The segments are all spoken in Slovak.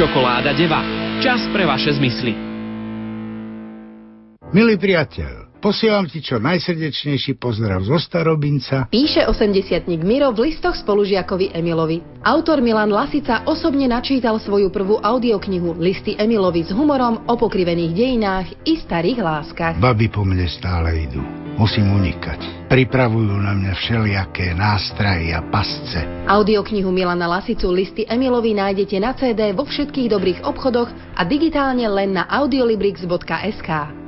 Čokoláda Deva. Čas pre vaše zmysly. Milý priateľ, Posielam ti čo najsrdečnejší pozdrav zo Starobinca. Píše 80 Miro v listoch spolužiakovi Emilovi. Autor Milan Lasica osobne načítal svoju prvú audioknihu Listy Emilovi s humorom o pokrivených dejinách i starých láskach. Baby po mne stále idú. Musím unikať. Pripravujú na mňa všelijaké nástrahy a pasce. Audioknihu Milana Lasicu Listy Emilovi nájdete na CD vo všetkých dobrých obchodoch a digitálne len na audiolibrix.sk.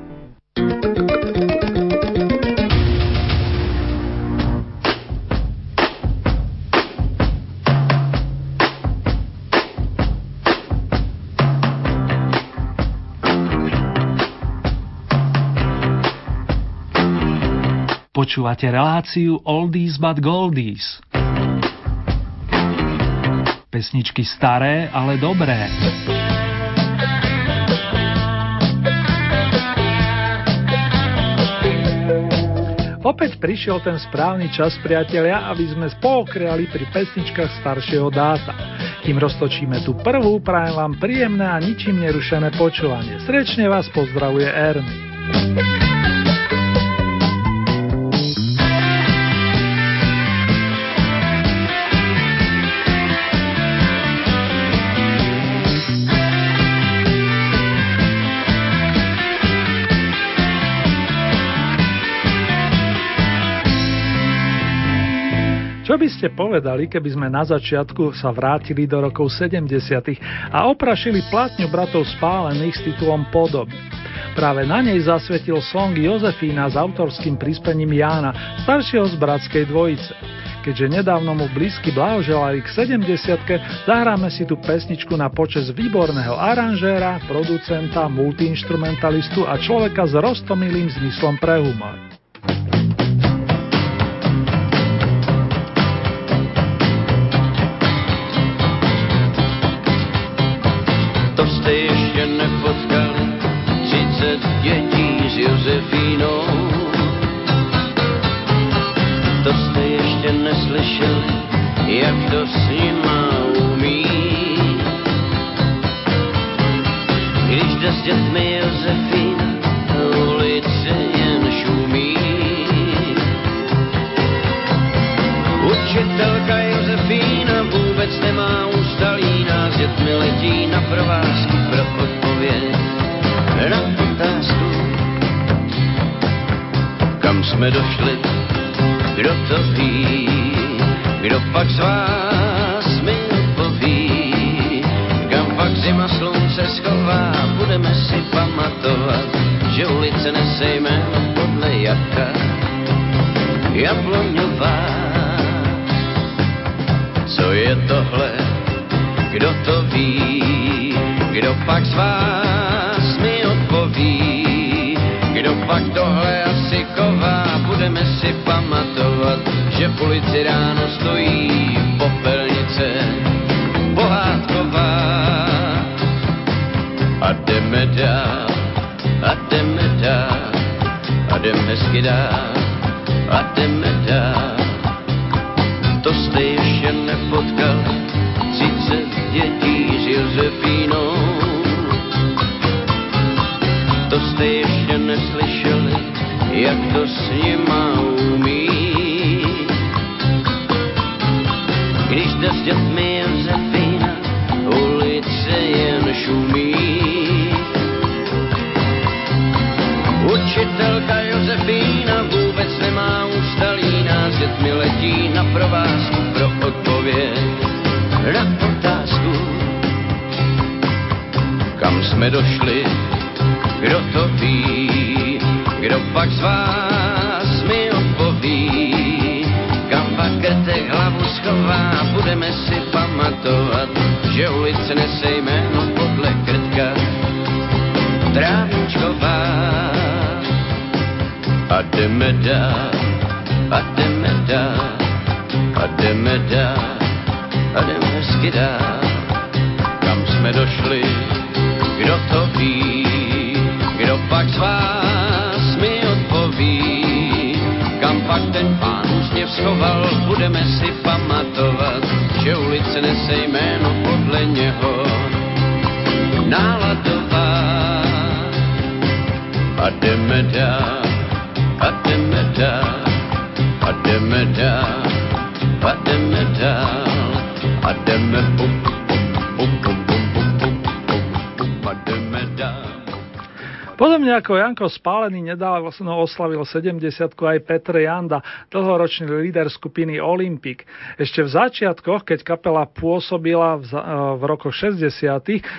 Počúvate reláciu Oldies but Goldies. Pesničky staré, ale dobré. Opäť prišiel ten správny čas, priatelia, aby sme spolokriali pri pesničkách staršieho dáta. Kým roztočíme tú prvú, prajem vám príjemné a ničím nerušené počúvanie. Srečne vás pozdravuje Ernie. Čo by ste povedali, keby sme na začiatku sa vrátili do rokov 70. a oprašili platňu bratov spálených s titulom Podoby? Práve na nej zasvetil song Jozefína s autorským príspením Jána, staršieho z bratskej dvojice. Keďže nedávno mu blízky blahoželali k 70 zahráme si tú pesničku na počas výborného aranžéra, producenta, multiinstrumentalistu a človeka s roztomilým zmyslom pre humor. Letí na provázky pro odpověď na otázku kam jsme došli, kdo to ví, kdo pak z vás mi odpoví, kam pak zima slunce schová, budeme si pamatovat, že ulice nese podle jaka, jabloňová. Co je tohle, kdo to ví, kdo pak z vás mi odpoví, kdo pak tohle asi chová, budeme si pamatovat, že v ulici ráno stojí popelnice pohádková. A jdeme dál, a jdeme dál, a jdeme hezky dál, a jdeme dál. To jste ještě nepotkal, dětí s Josefínou. To jste ještě neslyšeli, jak to s nima umí. Když jde s dětmi Josefína, ulice jen šumí. Učitelka Josefína vůbec nemá ústalí, nás dětmi letí na provázku pro odpověď na jsme došli, kdo to ví, kdo pak z vás mi odpoví, kam pak krtek hlavu schová, budeme si pamatovat, že ulice nese jméno podle krtka. Trávničková. A jdeme dál, a jdeme dál, a jdeme dál, a jdeme hezky dál. Kam jsme došli, kdo to ví, kdo pak z vás ví, kam pak ten pán úsměv schoval, budeme si pamatovat, že ulice nese jméno podle něho. náladová. A jdeme dál, a jdeme dál, a jdeme dál, a jdeme dál, a jdeme puk, Podobne ako Janko Spálený nedávno oslavil 70 aj Petr Janda, dlhoročný líder skupiny Olympic. Ešte v začiatkoch, keď kapela pôsobila v, v rokoch 60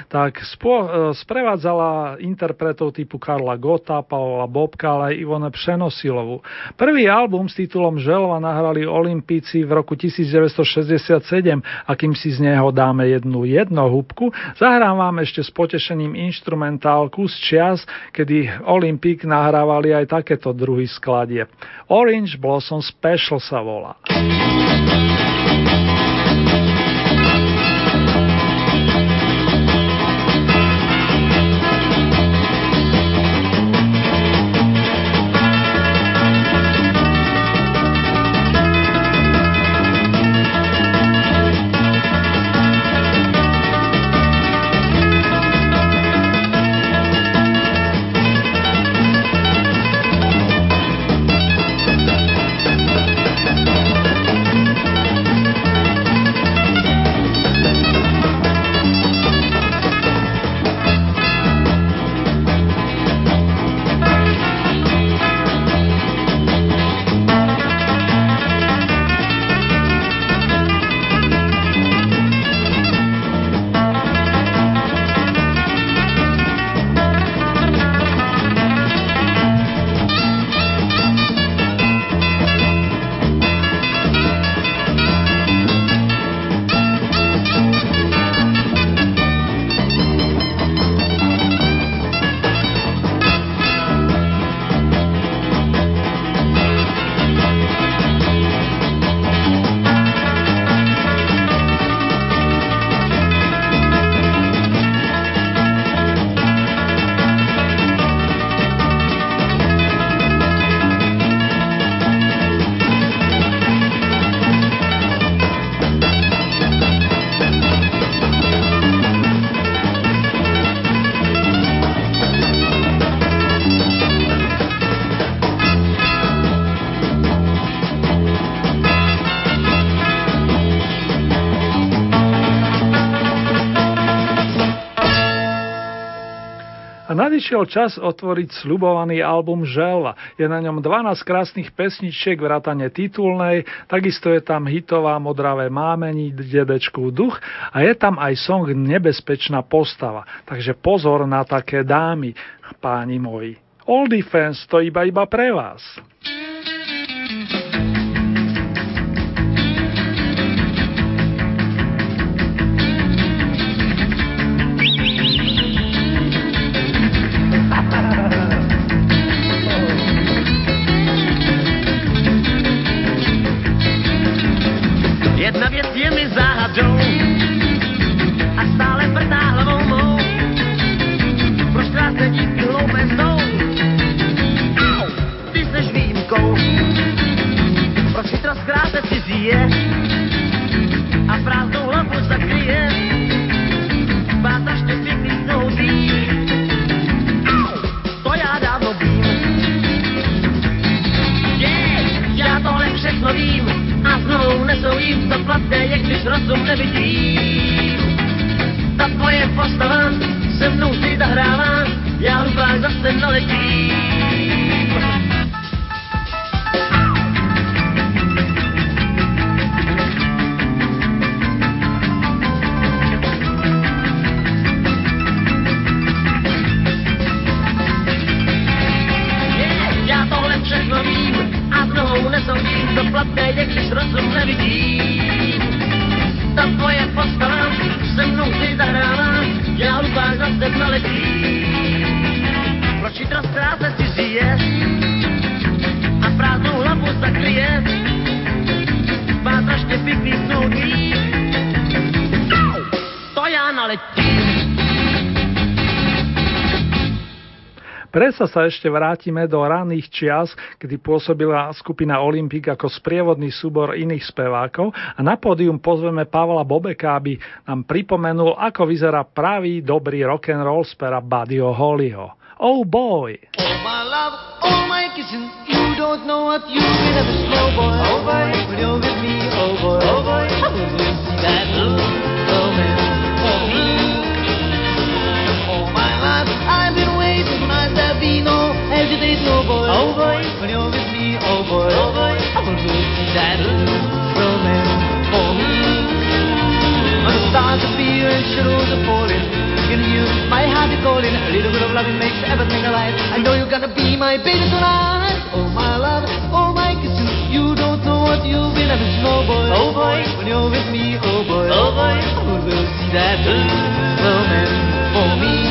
tak spo, sprevádzala interpretov typu Karla Gota, Pavla Bobka, ale aj Ivone Přenosilovu. Prvý album s titulom Želva nahrali Olympici v roku 1967 a kým si z neho dáme jednu jednohúbku, zahrám vám ešte s potešením instrumentálku z čias, kedy Olympic nahrávali aj takéto druhy skladie. Orange Blossom Special sa volá. Nadišiel čas otvoriť slubovaný album Želva. Je na ňom 12 krásnych pesničiek, vrátane titulnej, takisto je tam hitová Modravé mámení, Dedečkov duch a je tam aj song Nebezpečná postava. Takže pozor na také dámy, páni moji. All Defense to iba iba pre vás. Presa sa ešte vrátime do raných čias, kedy pôsobila skupina Olympik ako sprievodný súbor iných spevákov a na pódium pozveme Pavla Bobeka, aby nám pripomenul, ako vyzerá pravý dobrý rock and roll z pera Buddyho Hollyho. Oh boy! Oh my love, oh my kissing, you don't know what you've been ever slow boy. Oh boy, when you're with me, oh boy, oh boy, see that romance for me. When the stars appear and shadows are falling in you. My heart is calling, a little bit of loving makes everything alive. I know you're gonna be my baby tonight. Oh my love, oh my kisses, you don't know what you've been having, slow boy. Oh boy, when you're with me, oh boy, oh boy, I will see that romance for me.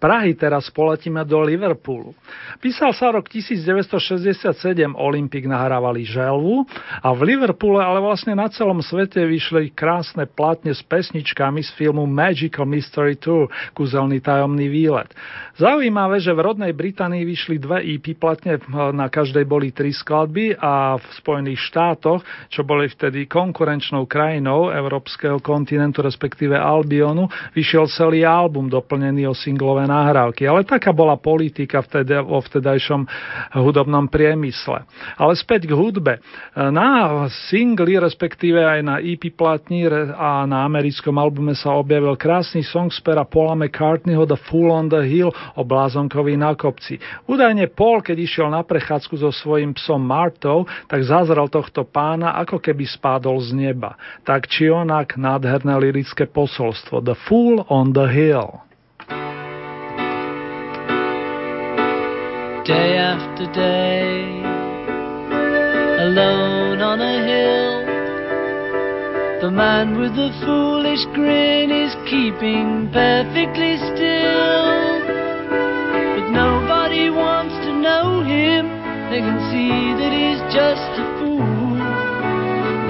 Prahy teraz poletíme do Liverpoolu. Písal sa rok 1967, Olympik nahrávali želvu a v Liverpoole, ale vlastne na celom svete vyšli krásne platne s pesničkami z filmu Magical Mystery Tour, kúzelný tajomný výlet. Zaujímavé, že v rodnej Británii vyšli dve EP platne, na každej boli tri skladby a v Spojených štátoch, čo boli vtedy konkurenčnou krajinou európskeho kontinentu, respektíve Albionu, vyšiel celý album doplnený o singlové nahrávky. Ale taká bola politika vtedy vo vtedajšom hudobnom priemysle. Ale späť k hudbe. Na singli, respektíve aj na EP platni a na americkom albume sa objavil krásny song z pera Paula McCartneyho The Fool on the Hill o blázonkovi na kopci. Údajne Paul, keď išiel na prechádzku so svojím psom Martou, tak zazrel tohto pána, ako keby spádol z neba. Tak či onak nádherné lirické posolstvo The Fool on the Hill. day after day, alone on a hill. The man with the foolish grin is keeping perfectly still. Just a fool.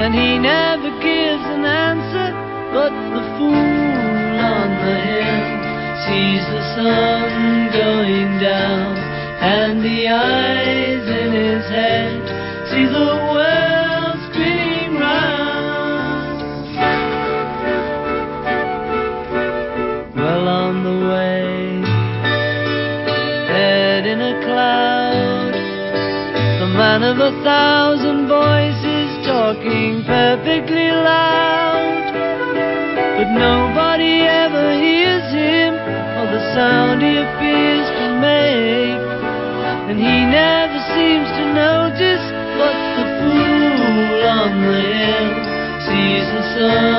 And he never gives an answer, but the fool on the hill sees the sun going down and the eyes in his head see the world man of a thousand voices talking perfectly loud, but nobody ever hears him or the sound he appears to make and he never seems to notice. what the fool on the hill sees the sun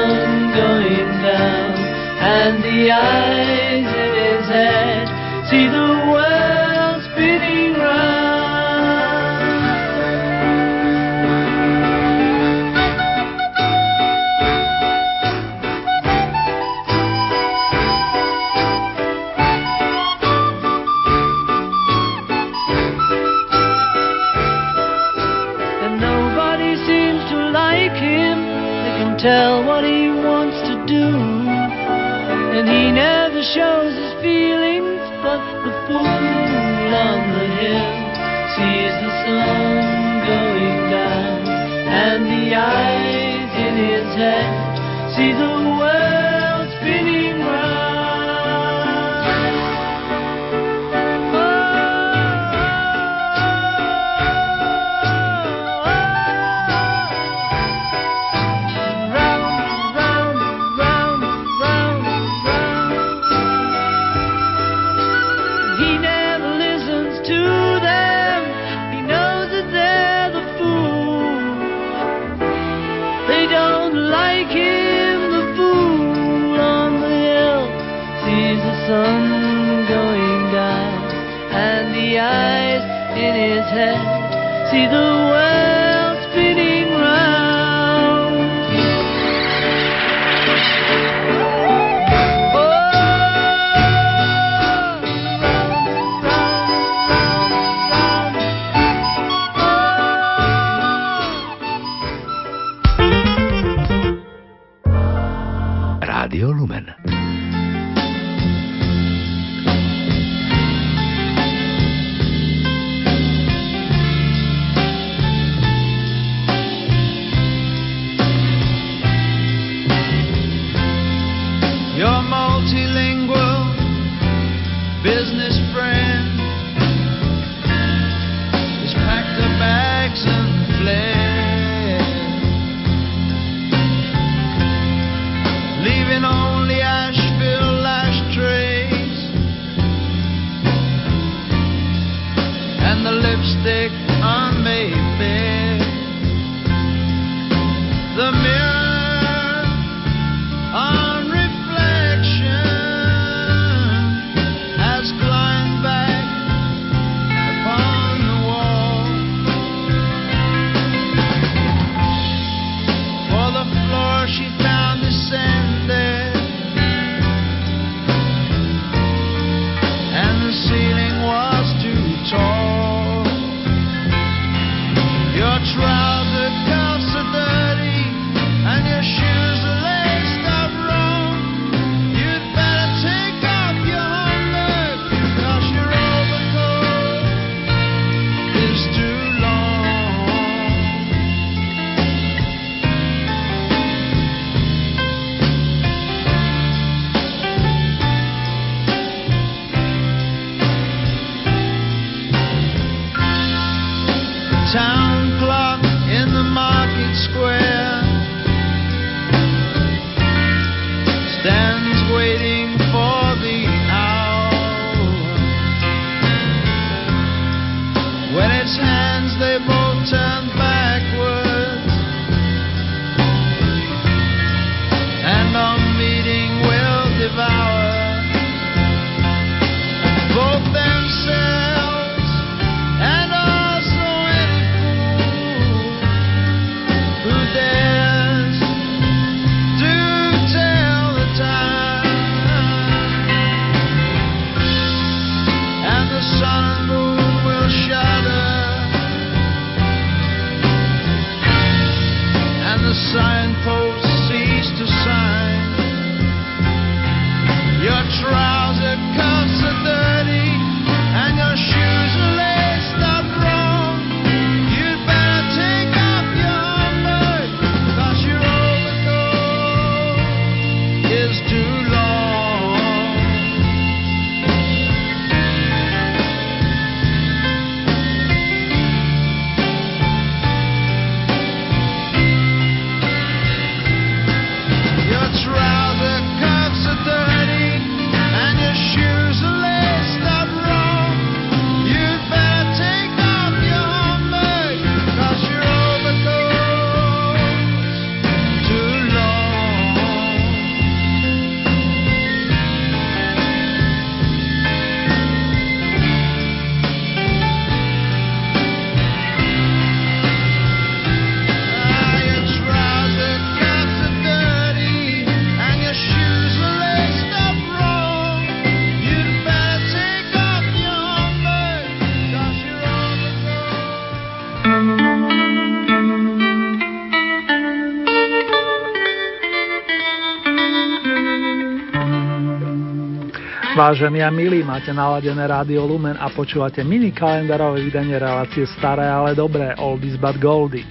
Vážení a milí, máte naladené rádio Lumen a počúvate mini kalendarové vydanie relácie Staré, ale dobré, Oldies but Goldies.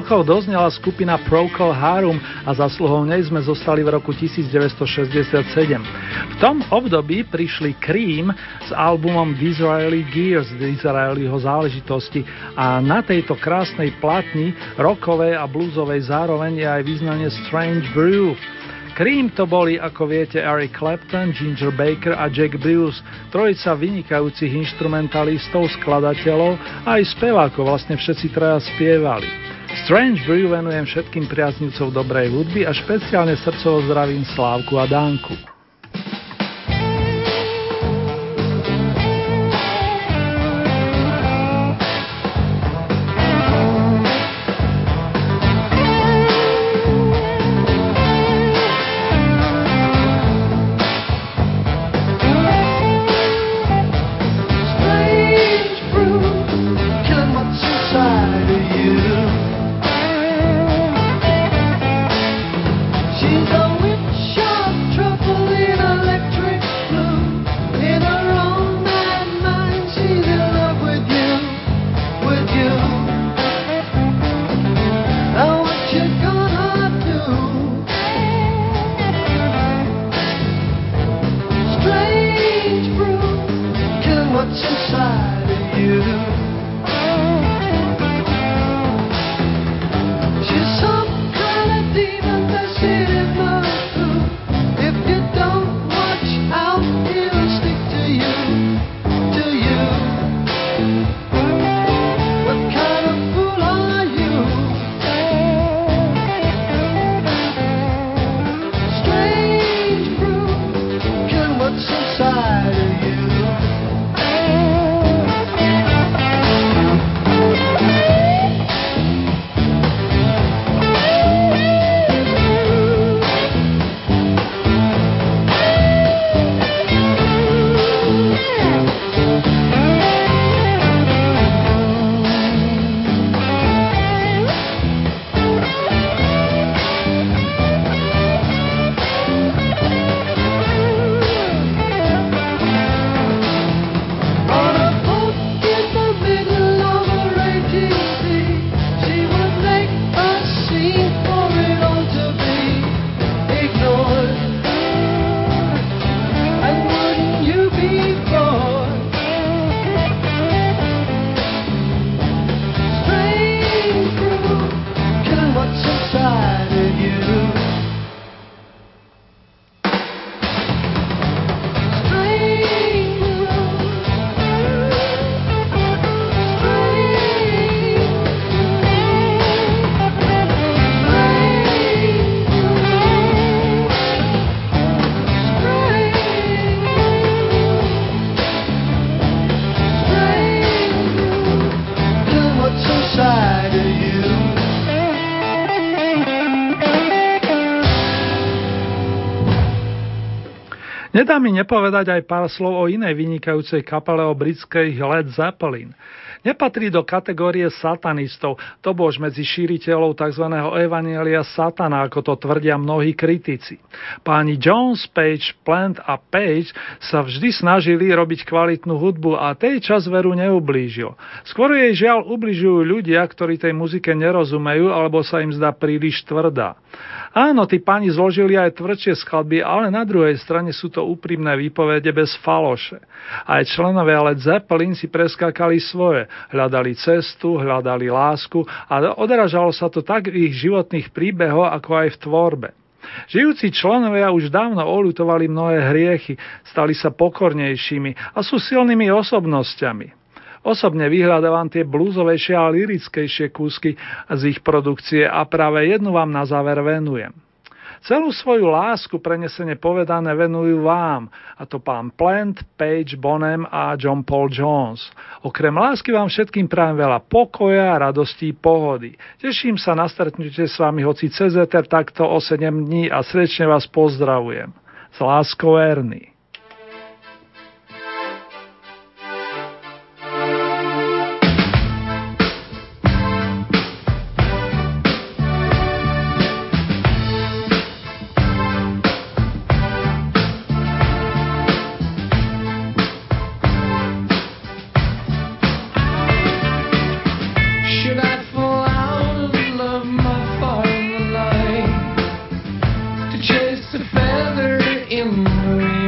rokov doznala skupina Procol Harum a zasluhou nej sme zostali v roku 1967. V tom období prišli Cream s albumom Disraeli Gears, Disraeliho záležitosti a na tejto krásnej platni rokovej a bluesovej zároveň je aj význanie Strange Brew. Cream to boli, ako viete, Eric Clapton, Ginger Baker a Jack Bruce, trojica vynikajúcich instrumentalistov, skladateľov a aj spevákov, vlastne všetci traja spievali. Strange Brew venujem všetkým priaznivcov dobrej hudby a špeciálne srdcovo zdravím Slávku a Dánku. Nedá mi nepovedať aj pár slov o inej vynikajúcej kapele o britskej Led Zeppelin. Nepatrí do kategórie satanistov, to bož medzi šíriteľov tzv. evanielia satana, ako to tvrdia mnohí kritici. Páni Jones, Page, Plant a Page sa vždy snažili robiť kvalitnú hudbu a tej čas veru neublížil. Skôr jej žiaľ ubližujú ľudia, ktorí tej muzike nerozumejú alebo sa im zdá príliš tvrdá. Áno, tí páni zložili aj tvrdšie skladby, ale na druhej strane sú to úprimné výpovede bez faloše. Aj členovia Led Zeppelin si preskákali svoje, hľadali cestu, hľadali lásku a odrážalo sa to tak v ich životných príbehoch, ako aj v tvorbe. Žijúci členovia už dávno olutovali mnohé hriechy, stali sa pokornejšími a sú silnými osobnosťami. Osobne vyhľadávam tie blúzovejšie a lirickejšie kúsky z ich produkcie a práve jednu vám na záver venujem. Celú svoju lásku prenesene povedané venujú vám, a to pán Plant, Page, Bonem a John Paul Jones. Okrem lásky vám všetkým prajem veľa pokoja, radostí, pohody. Teším sa na stretnutie s vami hoci cez takto o 7 dní a srdečne vás pozdravujem. S láskou Ernie. a feather in the wind.